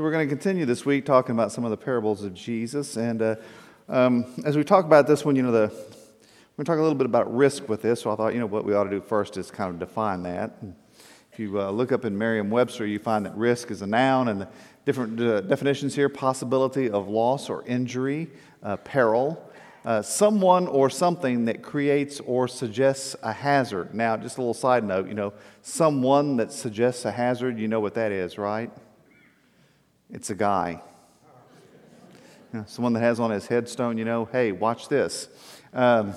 So, we're going to continue this week talking about some of the parables of Jesus. And uh, um, as we talk about this one, you know, the, we're going to talk a little bit about risk with this. So, I thought, you know, what we ought to do first is kind of define that. If you uh, look up in Merriam Webster, you find that risk is a noun, and the different uh, definitions here possibility of loss or injury, uh, peril. Uh, someone or something that creates or suggests a hazard. Now, just a little side note, you know, someone that suggests a hazard, you know what that is, right? It's a guy. You know, someone that has on his headstone, you know, hey, watch this. Um,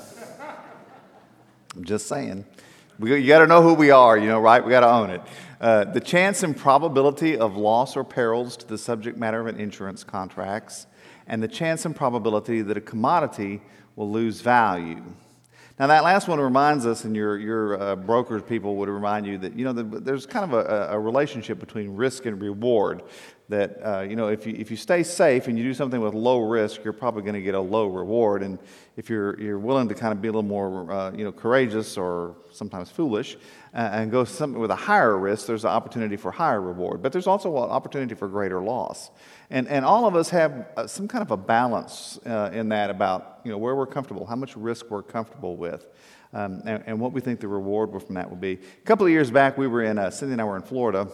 I'm just saying. We, you got to know who we are, you know, right? We got to own it. Uh, the chance and probability of loss or perils to the subject matter of an insurance contracts, and the chance and probability that a commodity will lose value. Now, that last one reminds us, and your, your uh, brokers people would remind you that, you know, the, there's kind of a, a, relationship between risk and reward. That, uh, you know, if you, if you stay safe and you do something with low risk, you're probably going to get a low reward. And if you're, you're willing to kind of be a little more, uh, you know, courageous or sometimes foolish and go something with a higher risk, there's an opportunity for higher reward. But there's also an opportunity for greater loss. And, and all of us have uh, some kind of a balance uh, in that about you know, where we're comfortable, how much risk we're comfortable with, um, and, and, what we think the reward from that will be. A couple of years back, we were in, uh, Cindy and I were in Florida.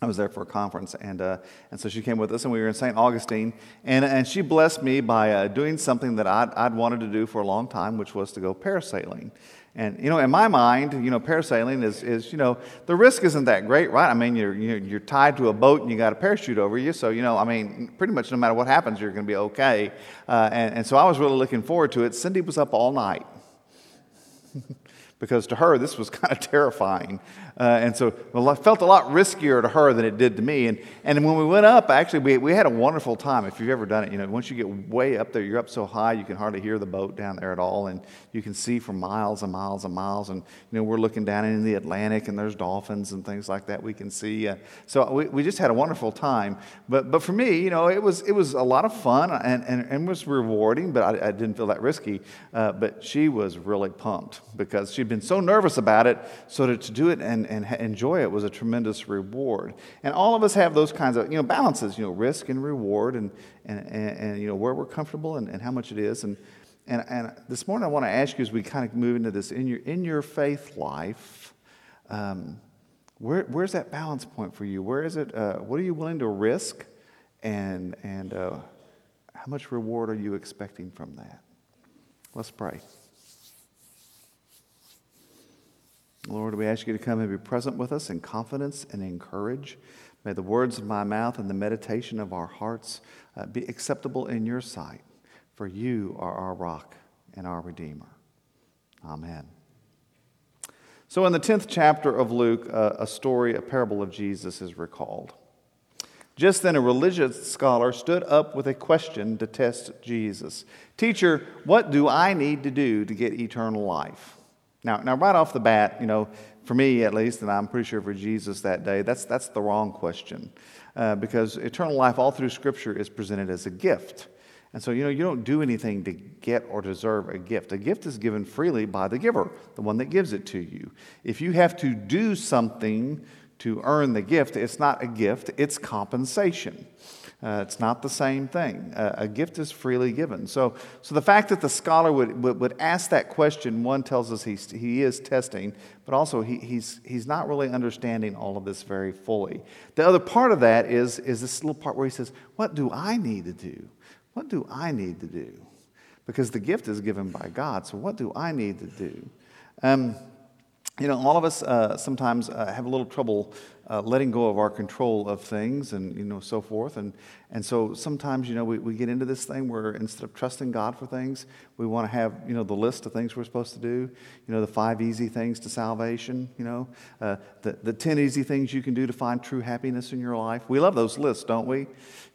I was there for a conference, and, uh, and so she came with us, and we were in St. Augustine. And, and she blessed me by uh, doing something that I'd, I'd wanted to do for a long time, which was to go parasailing. And, you know, in my mind, you know, parasailing is, is, you know, the risk isn't that great, right? I mean, you're, you're, tied to a boat and you got a parachute over you. So, you know, I mean, pretty much no matter what happens, you're going to be okay. Uh, and, and so I was really looking forward to it. Cindy was up all night. because to her, this was kind of terrifying. Uh, and so it felt a lot riskier to her than it did to me. And, and when we went up, actually, we, we had a wonderful time. If you've ever done it, you know, once you get way up there, you're up so high, you can hardly hear the boat down there at all. And you can see for miles and miles and miles. And, you know, we're looking down into the Atlantic and there's dolphins and things like that we can see. Uh, so we, we just had a wonderful time. But, but for me, you know, it was, it was a lot of fun and, and, and was rewarding, but I, I didn't feel that risky. Uh, but she was really pumped because she'd been so nervous about it. So to, to do it and and enjoy it was a tremendous reward. And all of us have those kinds of, you know, balances, you know, risk and reward and, and, and, and you know, where we're comfortable and, and how much it is. And, and, and this morning I want to ask you as we kind of move into this, in your, in your faith life, um, where, where's that balance point for you? Where is it? Uh, what are you willing to risk? And, and uh, how much reward are you expecting from that? Let's pray. Lord, we ask you to come and be present with us in confidence and encourage. May the words of my mouth and the meditation of our hearts uh, be acceptable in your sight, for you are our rock and our Redeemer. Amen. So, in the 10th chapter of Luke, uh, a story, a parable of Jesus is recalled. Just then, a religious scholar stood up with a question to test Jesus Teacher, what do I need to do to get eternal life? Now, now, right off the bat, you know, for me at least, and I'm pretty sure for Jesus that day, that's, that's the wrong question. Uh, because eternal life all through Scripture is presented as a gift. And so, you know, you don't do anything to get or deserve a gift. A gift is given freely by the giver, the one that gives it to you. If you have to do something to earn the gift, it's not a gift, it's compensation. Uh, it's not the same thing. Uh, a gift is freely given. So, so the fact that the scholar would, would, would, ask that question, one tells us he's, he is testing, but also he, he's, he's not really understanding all of this very fully. The other part of that is, is this little part where he says, What do I need to do? What do I need to do? Because the gift is given by God, so what do I need to do? Um, you know, all of us uh, sometimes uh, have a little trouble uh, letting go of our control of things and, you know, so forth. And, and so sometimes, you know, we, we get into this thing where instead of trusting God for things, we want to have, you know, the list of things we're supposed to do, you know, the five easy things to salvation, you know, uh, the, the 10 easy things you can do to find true happiness in your life. We love those lists, don't we? You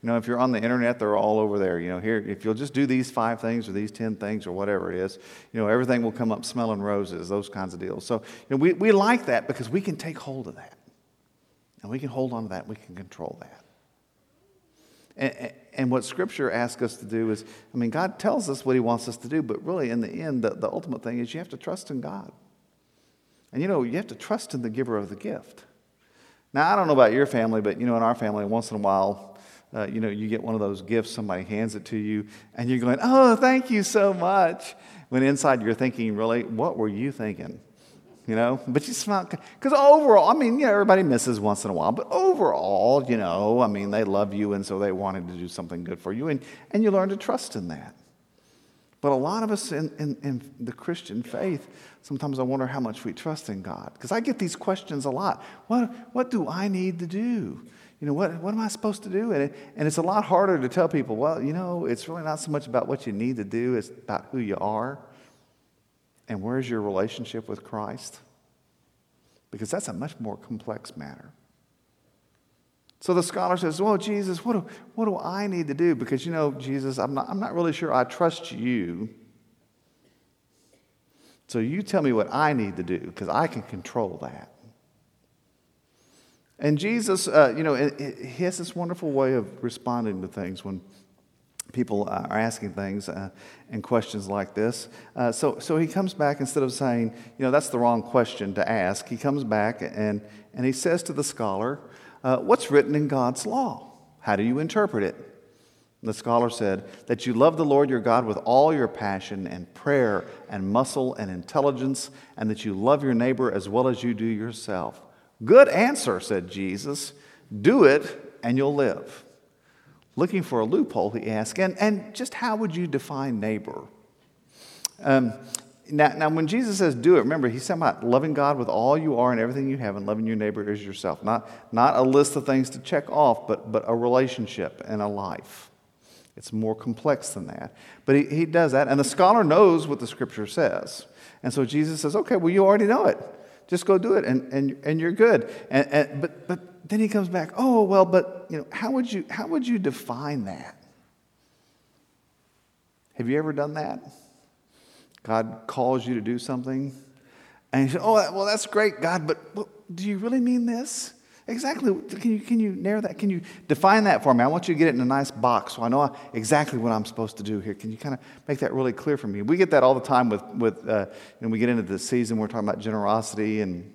know, if you're on the internet, they're all over there. You know, here, if you'll just do these five things or these 10 things or whatever it is, you know, everything will come up smelling roses, those kinds of deals. So, you know, we, we like that because we can take hold of that. And we can hold on to that, we can control that. And, and, what Scripture asks us to do is, I mean, God tells us what He wants us to do, but really, in the end, the, the ultimate thing is you have to trust in God. And you know, you have to trust in the giver of the gift. Now, I don't know about your family, but you know, in our family, once in a while, uh, you know, you get one of those gifts, somebody hands it to you, and you're going, oh, thank you so much. When inside you're thinking, really, what were you thinking? You know, but you smile, because overall, I mean, yeah, everybody misses once in a while, but overall, you know, I mean, they love you, and so they wanted to do something good for you, and, and you learn to trust in that. But a lot of us in, in, in the Christian faith, sometimes I wonder how much we trust in God. Because I get these questions a lot. What, what do I need to do? You know, what, what am I supposed to do? And, it, and it's a lot harder to tell people, well, you know, it's really not so much about what you need to do, it's about who you are. And where's your relationship with Christ? Because that's a much more complex matter. So the scholar says, Well, Jesus, what do, what do I need to do? Because, you know, Jesus, I'm not, I'm not really sure I trust you. So you tell me what I need to do, because I can control that. And Jesus, uh, you know, he has this wonderful way of responding to things when people are asking things uh, and questions like this. Uh, so, so he comes back instead of saying, you know, that's the wrong question to ask, he comes back and, and he says to the scholar, uh, What's written in God's law? How do you interpret it? The scholar said, That you love the Lord your God with all your passion and prayer and muscle and intelligence, and that you love your neighbor as well as you do yourself. Good answer, said Jesus. Do it and you'll live. Looking for a loophole, he asked, and, and just how would you define neighbor? Um, now, now, when Jesus says do it, remember, he's talking about loving God with all you are and everything you have and loving your neighbor as yourself. Not, not a list of things to check off, but, but a relationship and a life. It's more complex than that. But he, he does that, and the scholar knows what the scripture says. And so Jesus says, okay, well, you already know it. Just go do it, and, and, and you're good. And, and, but, but then he comes back, oh, well, but you know, how, would you, how would you define that? Have you ever done that? God calls you to do something, and you say, Oh, well, that's great, God, but well, do you really mean this? Exactly. Can you, can you narrow that? Can you define that for me? I want you to get it in a nice box so I know exactly what I'm supposed to do here. Can you kind of make that really clear for me? We get that all the time with, with uh, you we get into the season, we're talking about generosity and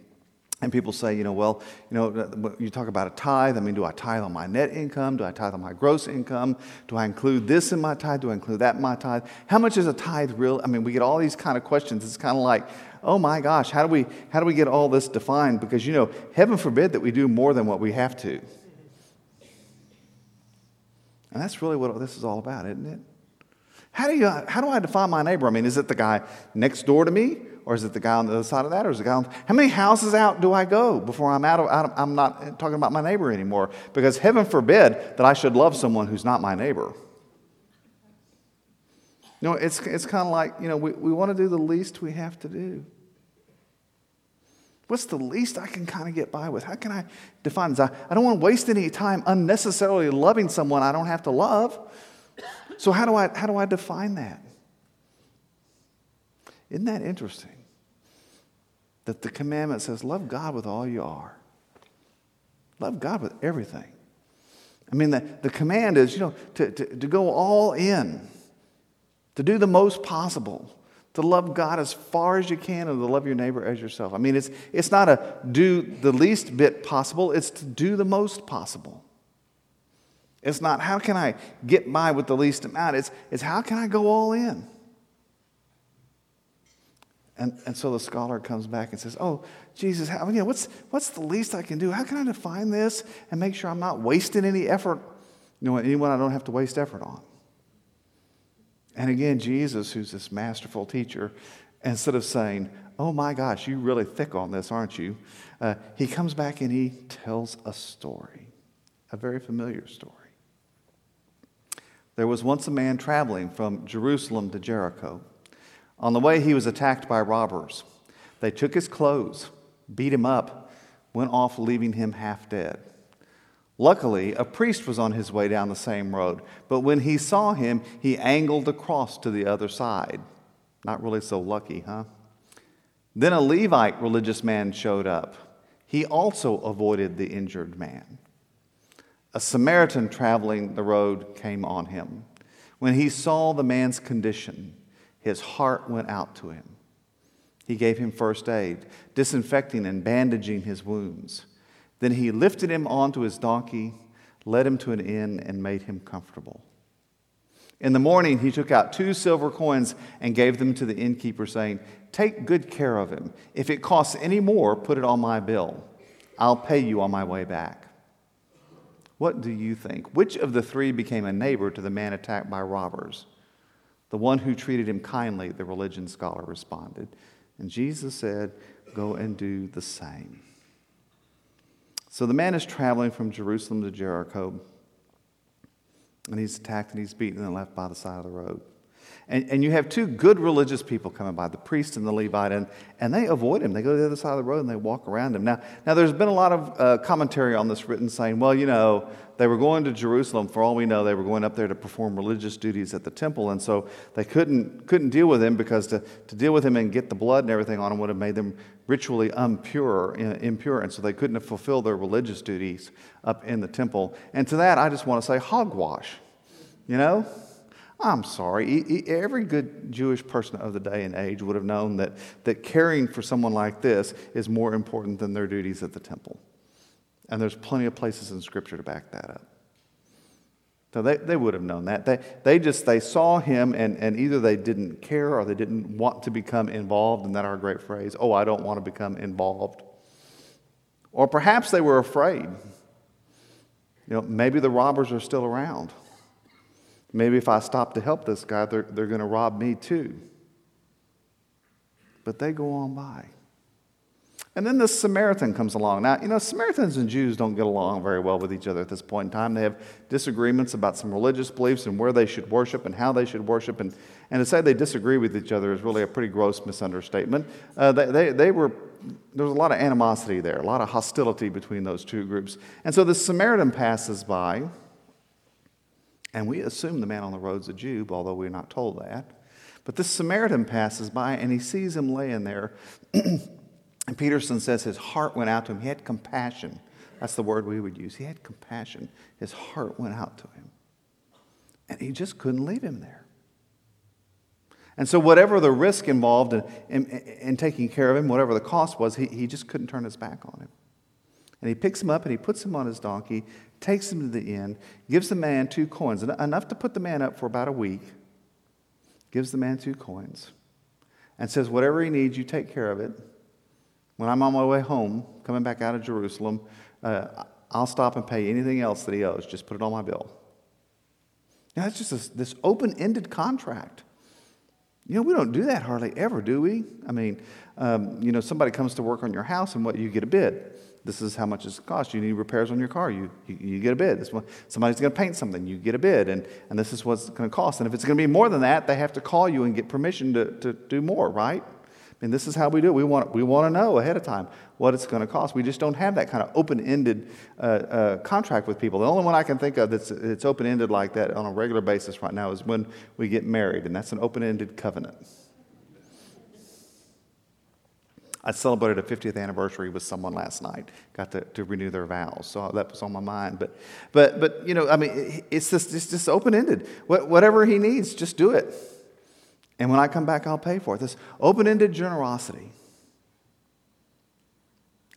and people say, you know, well, you know, you talk about a tithe. I mean, do I tithe on my net income? Do I tithe on my gross income? Do I include this in my tithe? Do I include that in my tithe? How much is a tithe real? I mean, we get all these kind of questions. It's kind of like, oh my gosh, how do we how do we get all this defined? Because you know, heaven forbid that we do more than what we have to. And that's really what this is all about, isn't it? How do you how do I define my neighbor? I mean, is it the guy next door to me? Or is it the guy on the other side of that? Or is it the guy on, how many houses out do I go before I'm out of, out of, I'm not talking about my neighbor anymore? Because heaven forbid that I should love someone who's not my neighbor. You know, it's, it's kind of like, you know, we, we want to do the least we have to do. What's the least I can kind of get by with? How can I define this? I, I don't want to waste any time unnecessarily loving someone I don't have to love. So how do I, how do I define that? Isn't that interesting? that the commandment says, Love God with all you are. Love God with everything. I mean, the, the command is, you know, to, to, to go all in, to do the most possible, to love God as far as you can, and to love your neighbor as yourself. I mean, it's, it's not a do the least bit possible, it's to do the most possible. It's not how can I get by with the least amount, it's, it's how can I go all in. And, and so the scholar comes back and says, Oh, Jesus, how, you know, what's, what's the least I can do? How can I define this and make sure I'm not wasting any effort? You know, anyone I don't have to waste effort on. And again, Jesus, who's this masterful teacher, instead of saying, Oh my gosh, you're really thick on this, aren't you? Uh, he comes back and he tells a story, a very familiar story. There was once a man traveling from Jerusalem to Jericho. On the way, he was attacked by robbers. They took his clothes, beat him up, went off, leaving him half dead. Luckily, a priest was on his way down the same road, but when he saw him, he angled across to the other side. Not really so lucky, huh? Then a Levite religious man showed up. He also avoided the injured man. A Samaritan traveling the road came on him. When he saw the man's condition, his heart went out to him. He gave him first aid, disinfecting and bandaging his wounds. Then he lifted him onto his donkey, led him to an inn, and made him comfortable. In the morning, he took out two silver coins and gave them to the innkeeper, saying, Take good care of him. If it costs any more, put it on my bill. I'll pay you on my way back. What do you think? Which of the three became a neighbor to the man attacked by robbers? The one who treated him kindly, the religion scholar responded. And Jesus said, Go and do the same. So the man is traveling from Jerusalem to Jericho, and he's attacked and he's beaten and left by the side of the road. And, and you have two good religious people coming by, the priest and the Levite, and, and they avoid him. They go to the other side of the road and they walk around him. Now, now there's been a lot of uh, commentary on this written saying, well, you know, they were going to Jerusalem. For all we know, they were going up there to perform religious duties at the temple. And so they couldn't, couldn't deal with him because to, to deal with him and get the blood and everything on him would have made them ritually impure, impure. And so they couldn't have fulfilled their religious duties up in the temple. And to that, I just want to say hogwash. You know? I'm sorry. Every good Jewish person of the day and age would have known that, that caring for someone like this is more important than their duties at the temple. And there's plenty of places in Scripture to back that up. So they, they would have known that. They, they just they saw him and, and either they didn't care or they didn't want to become involved, and that our great phrase, oh, I don't want to become involved. Or perhaps they were afraid. You know, maybe the robbers are still around. Maybe if I stop to help this guy, they're, they're going to rob me too. But they go on by. And then this Samaritan comes along. Now, you know, Samaritans and Jews don't get along very well with each other at this point in time. They have disagreements about some religious beliefs and where they should worship and how they should worship. And, and to say they disagree with each other is really a pretty gross misunderstatement. Uh, they, they, they were, there was a lot of animosity there, a lot of hostility between those two groups. And so the Samaritan passes by. And we assume the man on the road's a Jew, although we're not told that. But this Samaritan passes by and he sees him laying there. and Peterson says his heart went out to him. He had compassion. That's the word we would use. He had compassion. His heart went out to him. And he just couldn't leave him there. And so, whatever the risk involved in, in, in taking care of him, whatever the cost was, he, he just couldn't turn his back on him. And he picks him up and he puts him on his donkey, takes him to the inn, gives the man two coins, enough to put the man up for about a week, gives the man two coins, and says, Whatever he needs, you take care of it. When I'm on my way home, coming back out of Jerusalem, uh, I'll stop and pay anything else that he owes. Just put it on my bill. Now, that's just this, this open ended contract. You know, we don't do that hardly ever, do we? I mean, um, you know, somebody comes to work on your house and what you get a bid. This is how much it's cost. You need repairs on your car. You, you, you get a bid. This one, somebody's going to paint something. You get a bid. And, and this is what's going to cost. And if it's going to be more than that, they have to call you and get permission to, to do more, right? I mean, this is how we do it. We want, we want to know ahead of time what it's going to cost. We just don't have that kind of open ended uh, uh, contract with people. The only one I can think of that's, that's open ended like that on a regular basis right now is when we get married, and that's an open ended covenant. I celebrated a 50th anniversary with someone last night. Got to, to renew their vows, so that was on my mind. But, but, but you know, I mean, it's just, it's just open ended. Whatever he needs, just do it. And when I come back, I'll pay for it. This open ended generosity.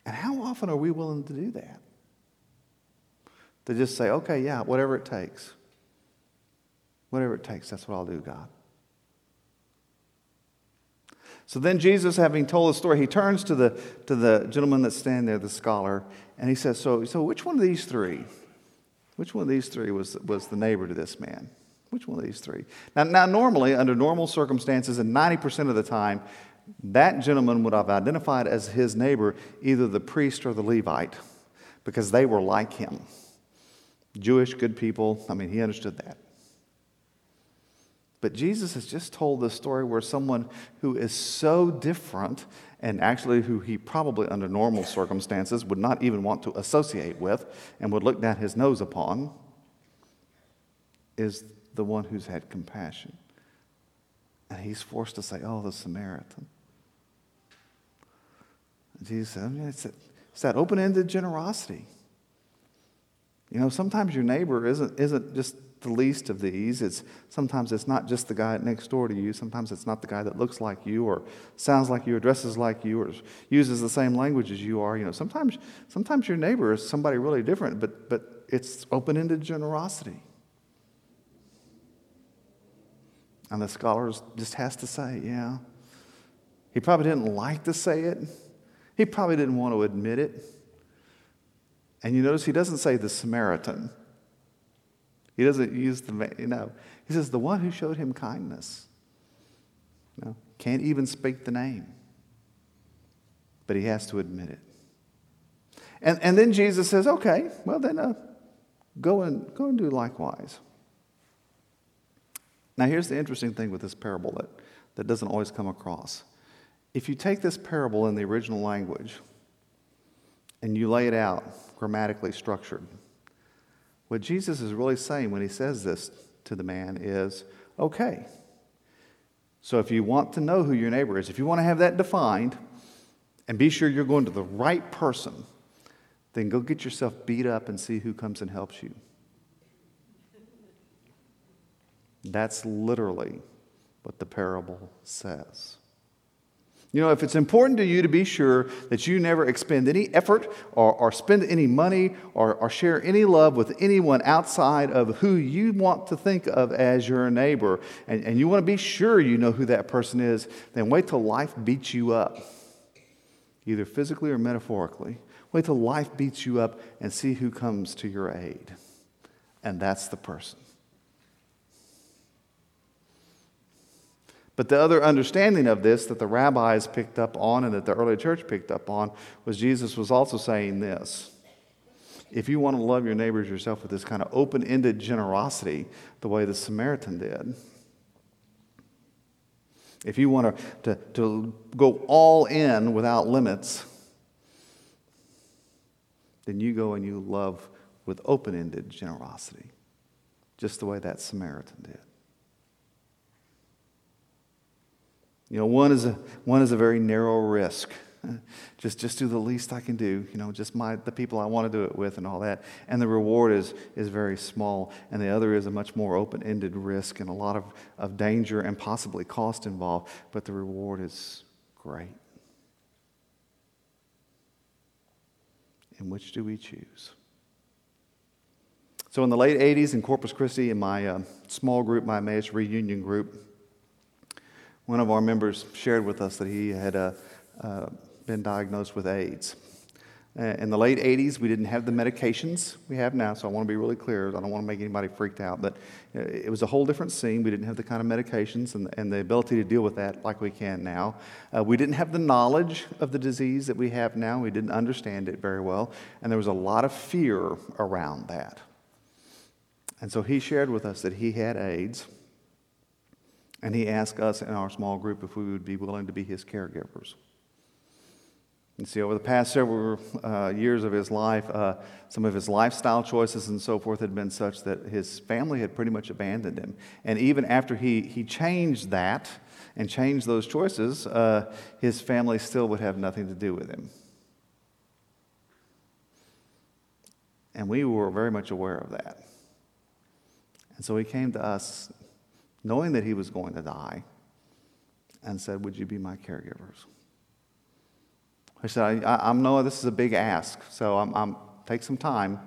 And how often are we willing to do that? To just say, okay, yeah, whatever it takes. Whatever it takes, that's what I'll do, God. So then Jesus, having told the story, he turns to the, to the gentleman that's standing there, the scholar, and he says, so, so which one of these three, which one of these three was, was the neighbor to this man? Which one of these three? Now, now, normally, under normal circumstances, and 90% of the time, that gentleman would have identified as his neighbor either the priest or the Levite because they were like him. Jewish, good people. I mean, he understood that. But Jesus has just told this story where someone who is so different and actually who he probably under normal circumstances would not even want to associate with and would look down his nose upon is the one who's had compassion. And he's forced to say, Oh, the Samaritan. And Jesus said, I mean, it's, that, it's that open ended generosity. You know, sometimes your neighbor isn't, isn't just the least of these. It's, sometimes it's not just the guy next door to you. Sometimes it's not the guy that looks like you or sounds like you or dresses like you or uses the same language as you are. You know, sometimes, sometimes your neighbor is somebody really different, but, but it's open ended generosity. And the scholar just has to say, yeah. He probably didn't like to say it. He probably didn't want to admit it. And you notice he doesn't say the Samaritan. He doesn't use the, you know, he says the one who showed him kindness. You know, can't even speak the name, but he has to admit it. And, and then Jesus says, okay, well then uh, go, and, go and do likewise. Now, here's the interesting thing with this parable that, that doesn't always come across. If you take this parable in the original language and you lay it out grammatically structured, what Jesus is really saying when he says this to the man is okay. So if you want to know who your neighbor is, if you want to have that defined and be sure you're going to the right person, then go get yourself beat up and see who comes and helps you. That's literally what the parable says. You know, if it's important to you to be sure that you never expend any effort or, or spend any money or, or share any love with anyone outside of who you want to think of as your neighbor, and, and you want to be sure you know who that person is, then wait till life beats you up, either physically or metaphorically. Wait till life beats you up and see who comes to your aid. And that's the person. But the other understanding of this that the rabbis picked up on and that the early church picked up on was Jesus was also saying this. If you want to love your neighbors yourself with this kind of open ended generosity, the way the Samaritan did, if you want to, to, to go all in without limits, then you go and you love with open ended generosity, just the way that Samaritan did. You know, one is a, one is a very narrow risk. Just, just do the least I can do, you know, just my, the people I want to do it with and all that. And the reward is, is very small. And the other is a much more open ended risk and a lot of, of danger and possibly cost involved, but the reward is great. And which do we choose? So, in the late 80s in Corpus Christi, in my uh, small group, my Emmaus reunion group, one of our members shared with us that he had uh, uh, been diagnosed with AIDS. Uh, in the late 80s, we didn't have the medications we have now, so I want to be really clear. I don't want to make anybody freaked out, but uh, it was a whole different scene. We didn't have the kind of medications and, and the ability to deal with that like we can now. Uh, we didn't have the knowledge of the disease that we have now. We didn't understand it very well, and there was a lot of fear around that. And so he shared with us that he had AIDS. And he asked us in our small group if we would be willing to be his caregivers. And see, over the past several uh, years of his life, uh, some of his lifestyle choices and so forth had been such that his family had pretty much abandoned him. And even after he, he changed that and changed those choices, uh, his family still would have nothing to do with him. And we were very much aware of that. And so he came to us knowing that he was going to die, and said, Would you be my caregivers? I said, I, I know this is a big ask, so I'm, I'm, take some time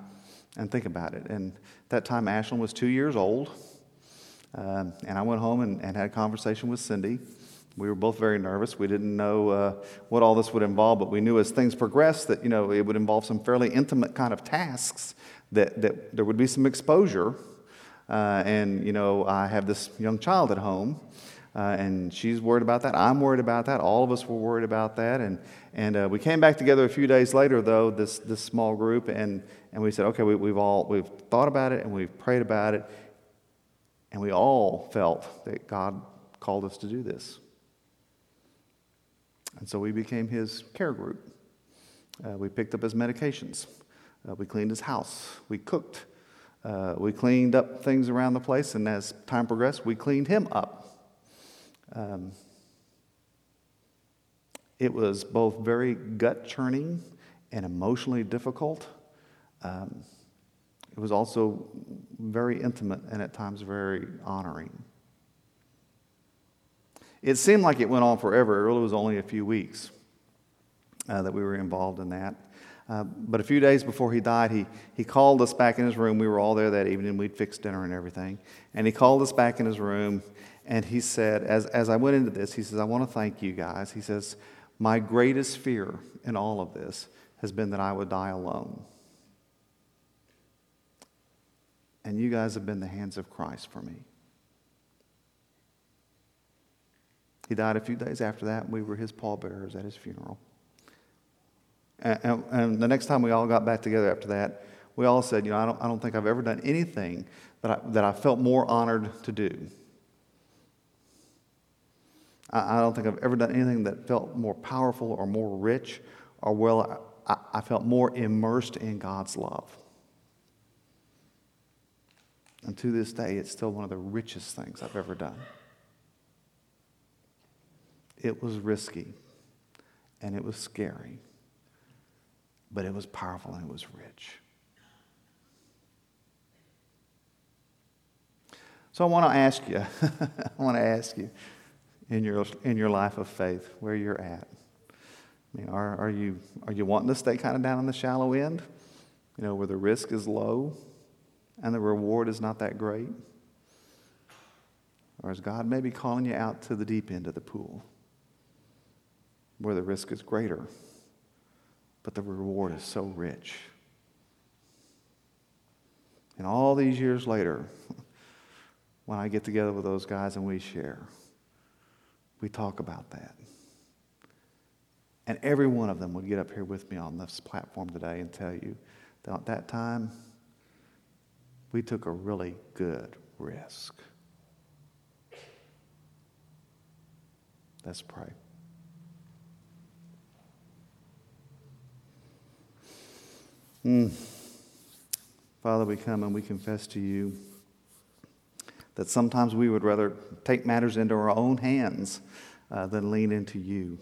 and think about it. And that time, Ashlyn was two years old, uh, and I went home and, and, had a conversation with Cindy. We were both very nervous. We didn't know uh, what all this would involve, but we knew as things progressed that you know it would involve some fairly intimate kind of tasks. That, that there would be some exposure uh, and, you know, I have this young child at home, uh, and she's worried about that. I'm worried about that. All of us were worried about that. And, and uh, we came back together a few days later, though, this, this small group, and, and we said, okay, we, we've all we've thought about it and we've prayed about it, and we all felt that God called us to do this. And so we became his care group. Uh, we picked up his medications. Uh, we cleaned his house. We cooked. Uh, we cleaned up things around the place, and as time progressed, we cleaned him up. Um, it was both very gut churning and emotionally difficult. Um, it was also very intimate and at times very honoring. It seemed like it went on forever. It really was only a few weeks uh, that we were involved in that. Uh, but a few days before he died, he, he called us back in his room. We were all there that evening. We'd fixed dinner and everything. And he called us back in his room and he said, as, as I went into this, he says, I want to thank you guys. He says, My greatest fear in all of this has been that I would die alone. And you guys have been the hands of Christ for me. He died a few days after that, and we were his pallbearers at his funeral. And, and, the next time we all got back together after that, we all said, You know, I don't, I don't think I've ever done anything that I, that I felt more honored to do. I, I don't think I've ever done anything that felt more powerful or more rich or well, I, I felt more immersed in God's love. And to this day, it's still one of the richest things I've ever done. It was risky and it was scary, but it was powerful and it was rich. So I want to ask you, I want to ask you in your, in your life of faith where you're at. I mean, are, are, you, are you wanting to stay kind of down on the shallow end, you know, where the risk is low and the reward is not that great? Or is God maybe calling you out to the deep end of the pool? where the risk is greater, but the reward is so rich. And all these years later, when I get together with those guys and we share, we talk about that. And every one of them would get up here with me on this platform today and tell you that at that time, we took a really good risk. Let's pray. Mm. Father, we come and we confess to you that sometimes we would rather take matters into our own hands uh, than lean into you.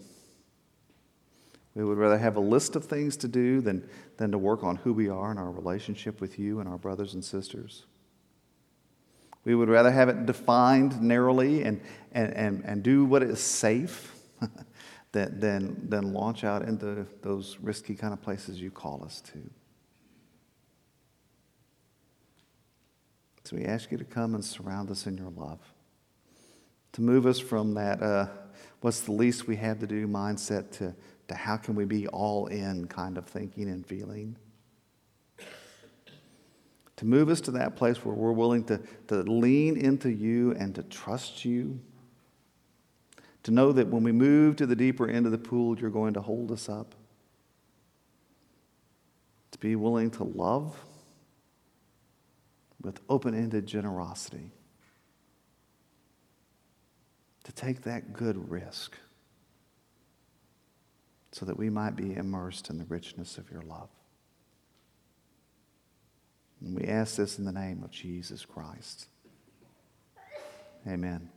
We would rather have a list of things to do than, than to work on who we are and our relationship with you and our brothers and sisters. We would rather have it defined narrowly and, and, and, and do what is safe than, than, than launch out into those risky kind of places you call us to. So we ask you to come and surround us in your love, to move us from that uh, what's the least we have to do mindset to, to how can we be all in kind of thinking and feeling. To move us to that place where we're willing to, to lean into you and to trust you. To know that when we move to the deeper end of the pool, you're going to hold us up. To be willing to love with open ended generosity to take that good risk so that we might be immersed in the richness of your love. And we ask this in the name of Jesus Christ. Amen.